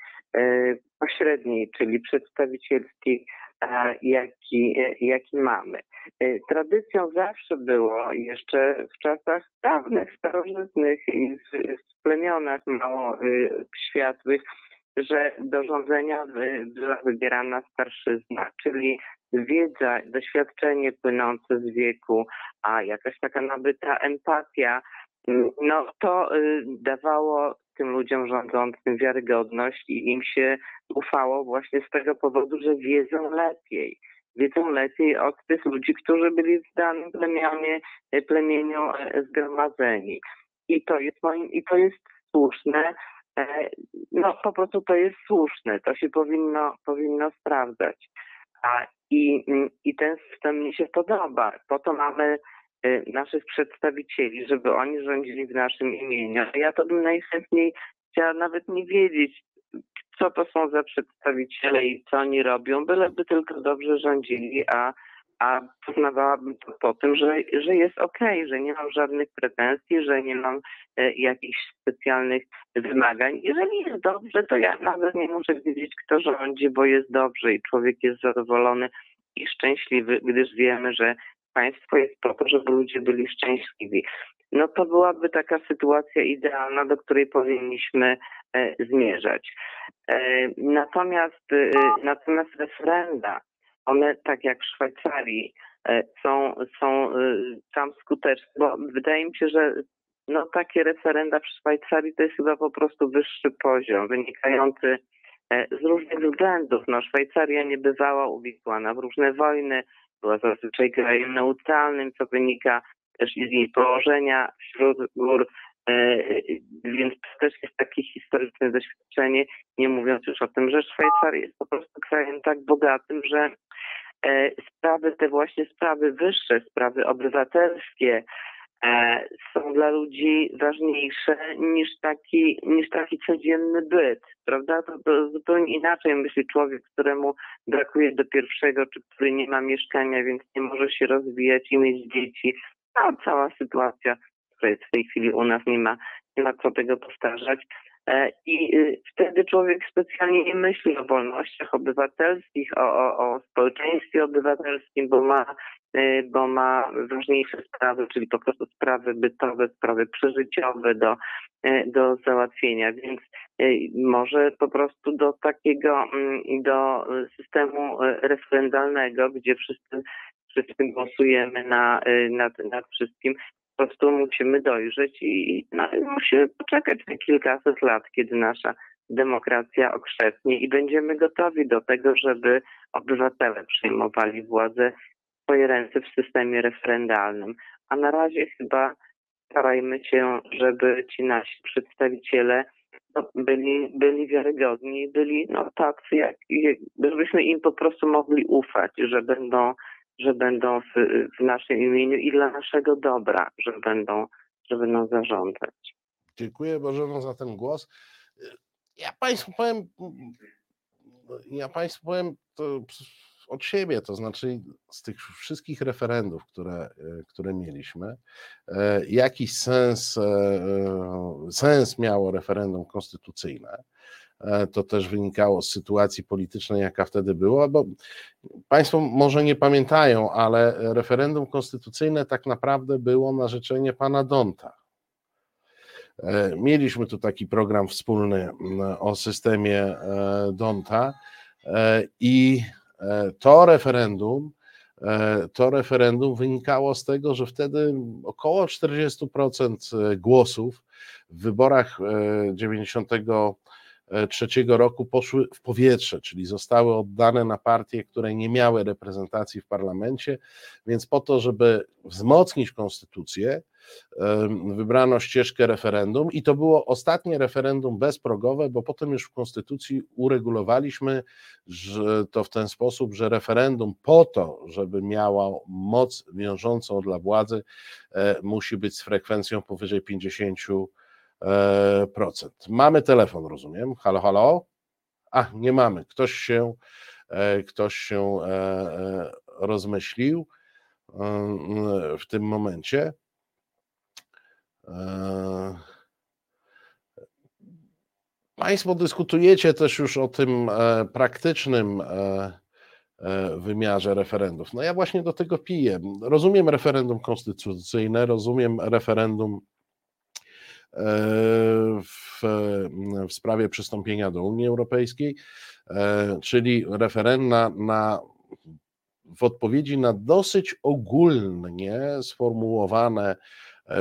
pośredniej, czyli przedstawicielskiej, jaki, jaki mamy. Tradycją zawsze było jeszcze w czasach dawnych, starożytnych i w plemionach mało światłych, że do rządzenia była wybierana starszyzna, czyli wiedza, doświadczenie płynące z wieku, a jakaś taka nabyta empatia, mm, no to y, dawało tym ludziom rządzącym wiarygodność i im się ufało właśnie z tego powodu, że wiedzą lepiej. Wiedzą lepiej od tych ludzi, którzy byli w danym plemionie, y, plemieniu e, zgromadzeni. I to jest moim, i to jest słuszne, E, no po prostu to jest słuszne, to się powinno, powinno sprawdzać. A, i, I ten system mi się podoba. Po to mamy naszych przedstawicieli, żeby oni rządzili w naszym imieniu. Ja to bym najchętniej chciała nawet nie wiedzieć, co to są za przedstawiciele i co oni robią, byleby tylko dobrze rządzili, a a poznawałabym to po tym, że, że jest okej, okay, że nie mam żadnych pretensji, że nie mam e, jakichś specjalnych wymagań. Jeżeli jest dobrze, to ja nawet nie muszę wiedzieć, kto rządzi, bo jest dobrze i człowiek jest zadowolony i szczęśliwy, gdyż wiemy, że państwo jest po to, żeby ludzie byli szczęśliwi. No to byłaby taka sytuacja idealna, do której powinniśmy e, zmierzać. E, natomiast, e, natomiast referenda, one tak jak w Szwajcarii są, są tam skuteczne, bo wydaje mi się, że no takie referenda w Szwajcarii to jest chyba po prostu wyższy poziom, wynikający z różnych względów. No, Szwajcaria nie bywała uwikłana w różne wojny, była zazwyczaj krajem neutralnym, co wynika też z jej położenia wśród gór, więc to też jest takie historyczne doświadczenie, nie mówiąc już o tym, że Szwajcaria jest po prostu krajem tak bogatym, że E, sprawy, te właśnie sprawy wyższe, sprawy obywatelskie e, są dla ludzi ważniejsze niż taki, niż taki codzienny byt, prawda? To, to zupełnie inaczej myśli człowiek, któremu brakuje do pierwszego, czy który nie ma mieszkania, więc nie może się rozwijać i mieć dzieci. A cała sytuacja, która jest w tej chwili u nas, nie ma, nie ma co tego powtarzać. E, I y, wtedy człowiek specjalnie nie myśli o wolnościach obywatelskich, o, o, o społeczeństwie obywatelskim, bo ma, bo ma ważniejsze sprawy, czyli po prostu sprawy bytowe, sprawy przeżyciowe do, y, do załatwienia. Więc może po prostu do takiego, mm, do systemu referendalnego, gdzie wszyscy wszyscy głosujemy na, nad, nad wszystkim, po prostu musimy dojrzeć i no, musimy poczekać kilkaset lat, kiedy nasza demokracja okrzepnie i będziemy gotowi do tego, żeby obywatele przejmowali władzę swoje ręce w systemie referendalnym. A na razie chyba starajmy się, żeby ci nasi przedstawiciele no, byli, byli wiarygodni, byli no, tacy, jak, żebyśmy im po prostu mogli ufać, że będą że będą w, w naszym imieniu i dla naszego dobra, że będą, że będą zarządzać. Dziękuję Bożeno za ten głos. Ja Państwu powiem, ja Państwu powiem od siebie, to znaczy z tych wszystkich referendów, które, które mieliśmy, e, jakiś sens, e, sens miało referendum konstytucyjne. E, to też wynikało z sytuacji politycznej, jaka wtedy była, bo Państwo może nie pamiętają, ale referendum konstytucyjne tak naprawdę było na życzenie pana Donta. E, mieliśmy tu taki program wspólny o systemie e, Donta i to referendum, to referendum wynikało z tego, że wtedy około 40% głosów w wyborach 90 trzeciego roku poszły w powietrze, czyli zostały oddane na partie, które nie miały reprezentacji w parlamencie, więc po to, żeby wzmocnić konstytucję, wybrano ścieżkę referendum i to było ostatnie referendum bezprogowe, bo potem już w konstytucji uregulowaliśmy że to w ten sposób, że referendum po to, żeby miało moc wiążącą dla władzy, e, musi być z frekwencją powyżej 50 E, procent. Mamy telefon, rozumiem. Halo, halo? A, nie mamy. Ktoś się, e, ktoś się e, rozmyślił w tym momencie. Państwo dyskutujecie też już o tym praktycznym wymiarze referendów. No ja właśnie do tego piję. Rozumiem referendum konstytucyjne, rozumiem referendum w, w sprawie przystąpienia do Unii Europejskiej, czyli referenda na w odpowiedzi na dosyć ogólnie sformułowane e,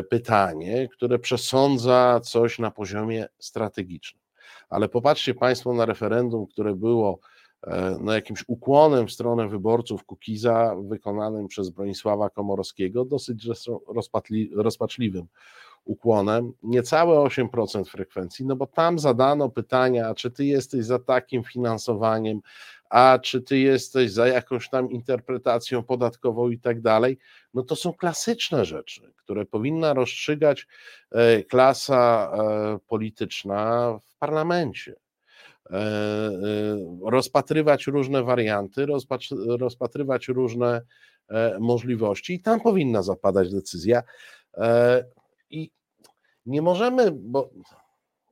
pytanie, które przesądza coś na poziomie strategicznym. Ale popatrzcie Państwo na referendum, które było e, no, jakimś ukłonem w stronę wyborców Kukiza, wykonanym przez Bronisława Komorowskiego, dosyć rozpaczliwym ukłonem, niecałe 8% frekwencji, no bo tam zadano pytania, czy ty jesteś za takim finansowaniem, a czy ty jesteś za jakąś tam interpretacją podatkową i tak dalej, no to są klasyczne rzeczy, które powinna rozstrzygać e, klasa e, polityczna w parlamencie. E, rozpatrywać różne warianty, rozpatrywać różne możliwości i tam powinna zapadać decyzja. I nie możemy, bo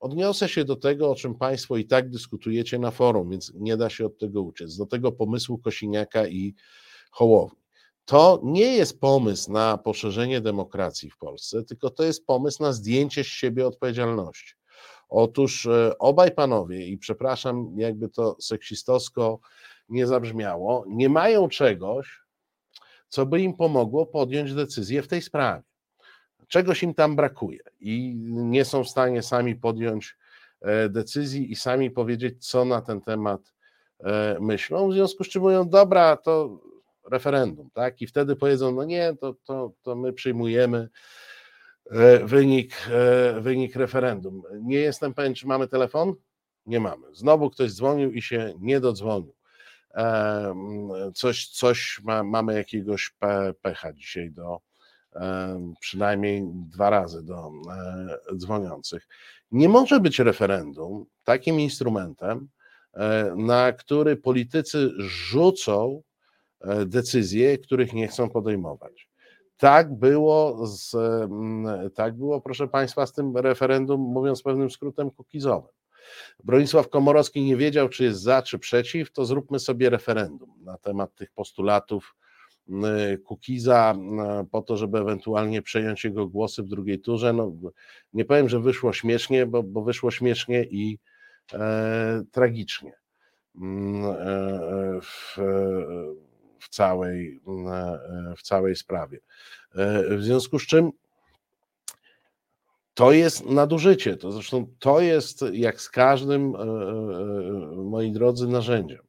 Odniosę się do tego, o czym Państwo i tak dyskutujecie na forum, więc nie da się od tego uciec, do tego pomysłu Kosiniaka i Hołowni. To nie jest pomysł na poszerzenie demokracji w Polsce, tylko to jest pomysł na zdjęcie z siebie odpowiedzialności. Otóż e, obaj panowie, i przepraszam, jakby to seksistowsko nie zabrzmiało, nie mają czegoś, co by im pomogło podjąć decyzję w tej sprawie czegoś im tam brakuje i nie są w stanie sami podjąć e, decyzji i sami powiedzieć, co na ten temat e, myślą, w związku z czym mówią, dobra, to referendum, tak? I wtedy powiedzą, no nie, to, to, to my przyjmujemy e, wynik, wynik referendum. Nie jestem pewien, czy mamy telefon? Nie mamy. Znowu ktoś dzwonił i się nie dodzwonił. Coś, coś ma, mamy jakiegoś pecha dzisiaj do, przynajmniej dwa razy do e, dzwoniących. Nie może być referendum takim instrumentem, e, na który politycy rzucą e, decyzje, których nie chcą podejmować. Tak było, z, tak było, proszę Państwa, z tym referendum, mówiąc pewnym skrótem, kukizowym. Bronisław Komorowski nie wiedział, czy jest za, czy przeciw, to zróbmy sobie referendum na temat tych postulatów Kukiza po to, żeby ewentualnie przejąć jego głosy w drugiej turze. No, nie powiem, że wyszło śmiesznie, bo, bo wyszło śmiesznie i e, tragicznie e, w, w, całej, e, w całej sprawie. E, w związku z czym to jest nadużycie. To zresztą to jest jak z każdym, moi drodzy, narzędziem.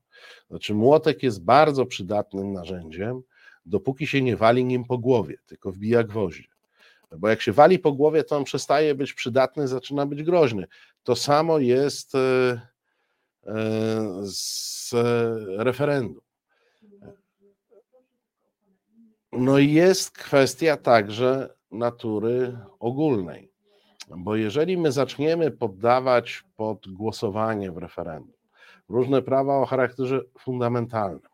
Znaczy, młotek jest bardzo przydatnym narzędziem, dopóki się nie wali nim po głowie, tylko wbija gwoździe. Bo jak się wali po głowie, to on przestaje być przydatny, zaczyna być groźny. To samo jest e, e, z referendum. No i jest kwestia także natury ogólnej, bo jeżeli my zaczniemy poddawać pod głosowanie w referendum różne prawa o charakterze fundamentalnym,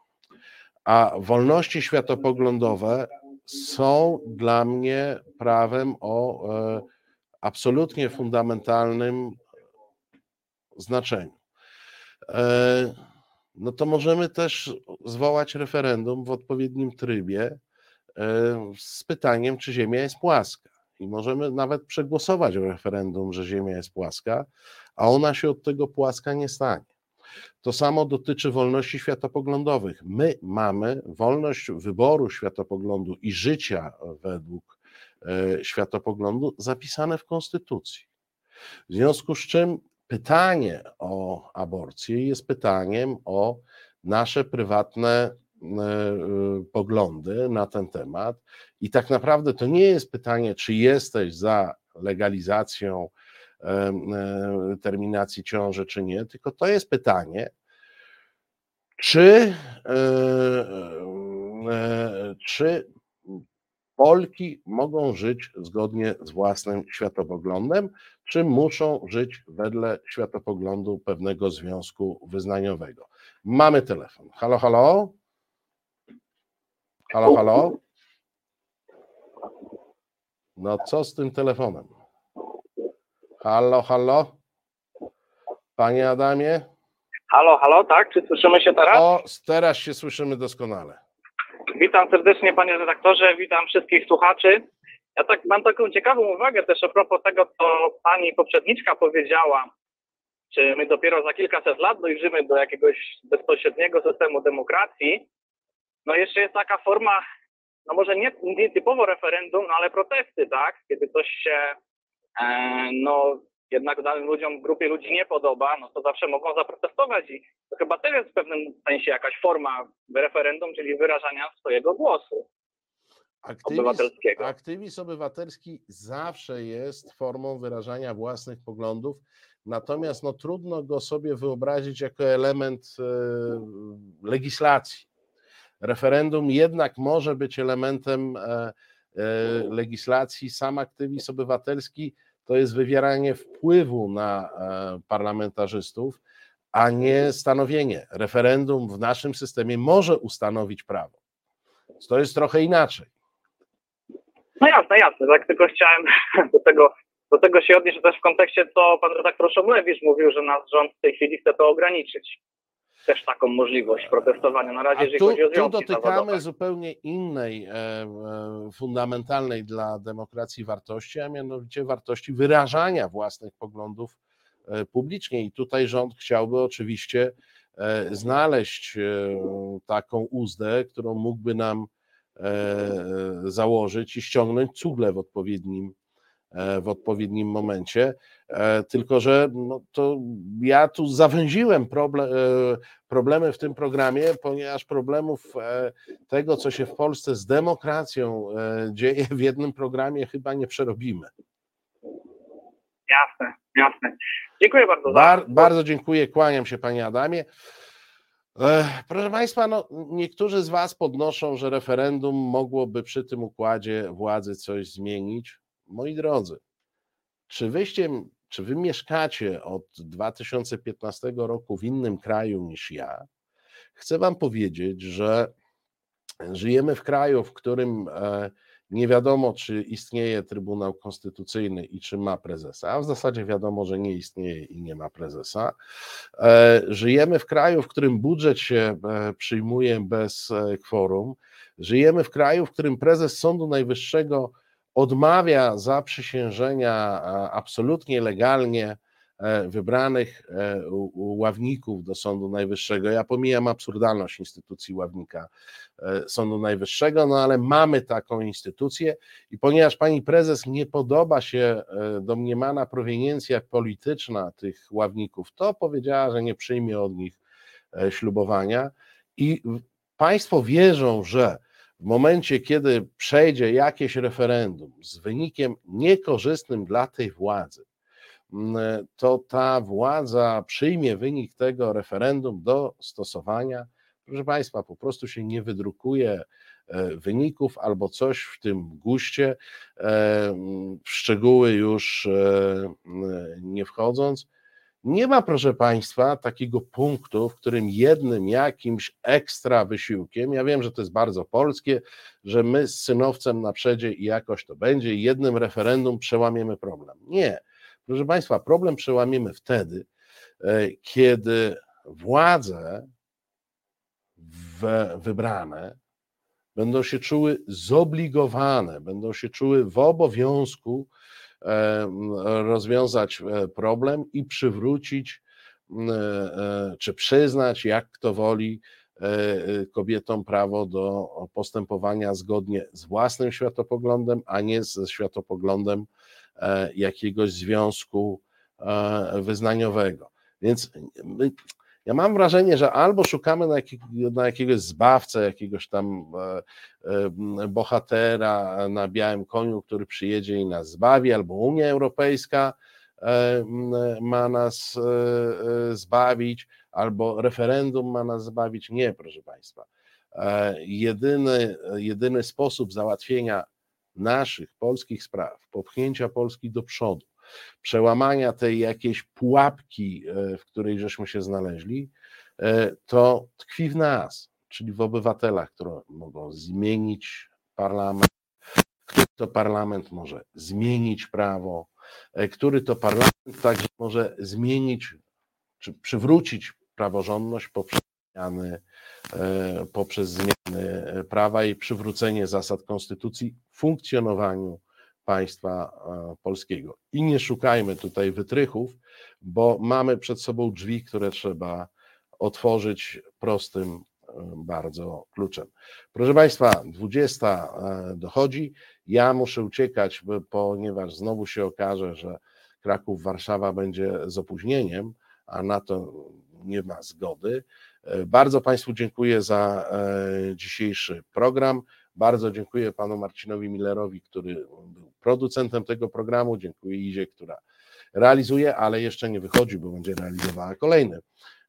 a wolności światopoglądowe są dla mnie prawem o e, absolutnie fundamentalnym znaczeniu. E, no to możemy też zwołać referendum w odpowiednim trybie e, z pytaniem, czy Ziemia jest płaska. I możemy nawet przegłosować w referendum, że Ziemia jest płaska, a ona się od tego płaska nie stanie. To samo dotyczy wolności światopoglądowych. My mamy wolność wyboru światopoglądu i życia według e, światopoglądu zapisane w Konstytucji. W związku z czym pytanie o aborcję jest pytaniem o nasze prywatne e, poglądy na ten temat. I tak naprawdę to nie jest pytanie, czy jesteś za legalizacją terminacji ciąży, czy nie, tylko to jest pytanie, czy, e, e, czy Polki mogą żyć zgodnie z własnym światopoglądem, czy muszą żyć wedle światopoglądu pewnego związku wyznaniowego. Mamy telefon. Halo, halo? Halo, halo? No co z tym telefonem? Halo, halo? Panie Adamie? Halo, halo, tak? Czy słyszymy się teraz? O, teraz się słyszymy doskonale. Witam serdecznie panie redaktorze, witam wszystkich słuchaczy. Ja tak mam taką ciekawą uwagę też a propos tego, co pani poprzedniczka powiedziała. Czy my dopiero za kilkaset lat dojrzymy do jakiegoś bezpośredniego systemu demokracji? No jeszcze jest taka forma, no może nie, nie typowo referendum, no ale protesty, tak? Kiedy coś się no jednak danym ludziom, grupie ludzi nie podoba, no to zawsze mogą zaprotestować i to chyba też jest w pewnym sensie jakaś forma referendum, czyli wyrażania swojego głosu Aktywizm, obywatelskiego. aktywizm obywatelski zawsze jest formą wyrażania własnych poglądów, natomiast no, trudno go sobie wyobrazić jako element e, legislacji. Referendum jednak może być elementem e, e, legislacji. Sam aktywizm obywatelski to jest wywieranie wpływu na e, parlamentarzystów, a nie stanowienie. Referendum w naszym systemie może ustanowić prawo. To jest trochę inaczej. No jasne, jasne, tak tylko chciałem do tego, do tego się odnieść też w kontekście, co pan redaktor Szomlewicz mówił, że nasz rząd w tej chwili chce to ograniczyć. Też taką możliwość protestowania. Na razie, A jeżeli tu, chodzi o tu związki dotykamy zawodowe. zupełnie innej, e, e, fundamentalnej dla demokracji wartości, a mianowicie wartości wyrażania własnych poglądów e, publicznie. I tutaj rząd chciałby oczywiście e, znaleźć e, taką uzdę, którą mógłby nam e, założyć i ściągnąć cugle w odpowiednim, w odpowiednim momencie. E, Tylko, że no to ja tu zawęziłem problem, problemy w tym programie, ponieważ problemów e, tego, co się w Polsce z demokracją e, dzieje, w jednym programie chyba nie przerobimy. Jasne, jasne. Dziękuję bardzo. Bar, bardzo dziękuję, kłaniam się Panie Adamie. E, Proszę Państwa, no, niektórzy z Was podnoszą, że referendum mogłoby przy tym układzie władzy coś zmienić. Moi drodzy, czy wyście, czy Wy mieszkacie od 2015 roku w innym kraju niż ja? Chcę Wam powiedzieć, że żyjemy w kraju, w którym e, nie wiadomo, czy istnieje Trybunał Konstytucyjny i czy ma prezesa, a w zasadzie wiadomo, że nie istnieje i nie ma prezesa. E, Żyjemy w kraju, w którym budżet się e, przyjmuje bez e, kworum. Żyjemy w kraju, w którym prezes Sądu Najwyższego odmawia zaprzysiężenia a, absolutnie legalnie e, wybranych e, ławników do Sądu Najwyższego. Ja pomijam absurdalność instytucji ławnika e, Sądu Najwyższego, no ale mamy taką instytucję i ponieważ pani prezes nie podoba się e, domniemana proweniencja polityczna tych ławników, to powiedziała, że nie przyjmie od nich e, ślubowania i państwo wierzą, że w momencie, kiedy przejdzie jakieś referendum z wynikiem niekorzystnym dla tej władzy, to ta władza przyjmie wynik tego referendum do stosowania. Proszę Państwa, po prostu się nie wydrukuje e, wyników albo coś w tym guście, e, w szczegóły już e, nie wchodząc. Nie ma, proszę Państwa, takiego punktu, w którym jednym jakimś ekstra wysiłkiem, ja wiem, że to jest bardzo polskie, że my z synowcem na przedzie i jakoś to będzie, jednym referendum przełamiemy problem. Nie. Proszę Państwa, problem przełamiemy wtedy, e, kiedy władze wybrane będą się czuły zobligowane, będą się czuły w obowiązku rozwiązać e, problem i przywrócić, e, czy przyznać, jak kto woli, e, e, kobietom prawo do postępowania zgodnie z własnym światopoglądem, a nie ze światopoglądem e, jakiegoś związku e, wyznaniowego. Więc ja mam wrażenie, że albo szukamy na, jakiego, na jakiegoś zbawcę, jakiegoś tam e, e, bohatera na białym koniu, który przyjedzie i nas zbawi, albo Unia Europejska e, ma nas zbawić, albo referendum ma nas zbawić. Nie, proszę Państwa. Jedyny, jedyny sposób załatwienia naszych polskich spraw, popchnięcia Polski do przodu, przełamania tej jakiejś pułapki, e, w której żeśmy się znaleźli, e, to tkwi w nas, czyli w obywatelach, które mogą zmienić parlament, który to parlament może zmienić prawo, e, który to parlament także może zmienić czy przywrócić praworządność poprzez zmiany, poprzez zmiany prawa i przywrócenie zasad konstytucji funkcjonowaniu państwa e, polskiego. I nie szukajmy tutaj wytrychów, bo mamy przed sobą drzwi, które trzeba otworzyć prostym e, bardzo kluczem. Proszę Państwa, 20 dochodzi. Ja muszę uciekać, ponieważ znowu się okaże, że Kraków, Warszawa będzie z opóźnieniem, a na to nie ma zgody. E, bardzo Państwu dziękuję za e, dzisiejszy program. Bardzo dziękuję panu Marcinowi Millerowi, który był producentem tego programu. Dziękuję Izie, która realizuje, ale jeszcze nie wychodzi, bo będzie realizowała kolejny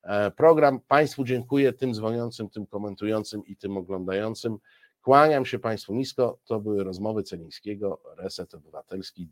e, program. Państwu dziękuję, tym dzwoniącym, tym komentującym i tym oglądającym. Kłaniam się Państwu nisko. To były rozmowy Celińskiego, Reset Obywatelski.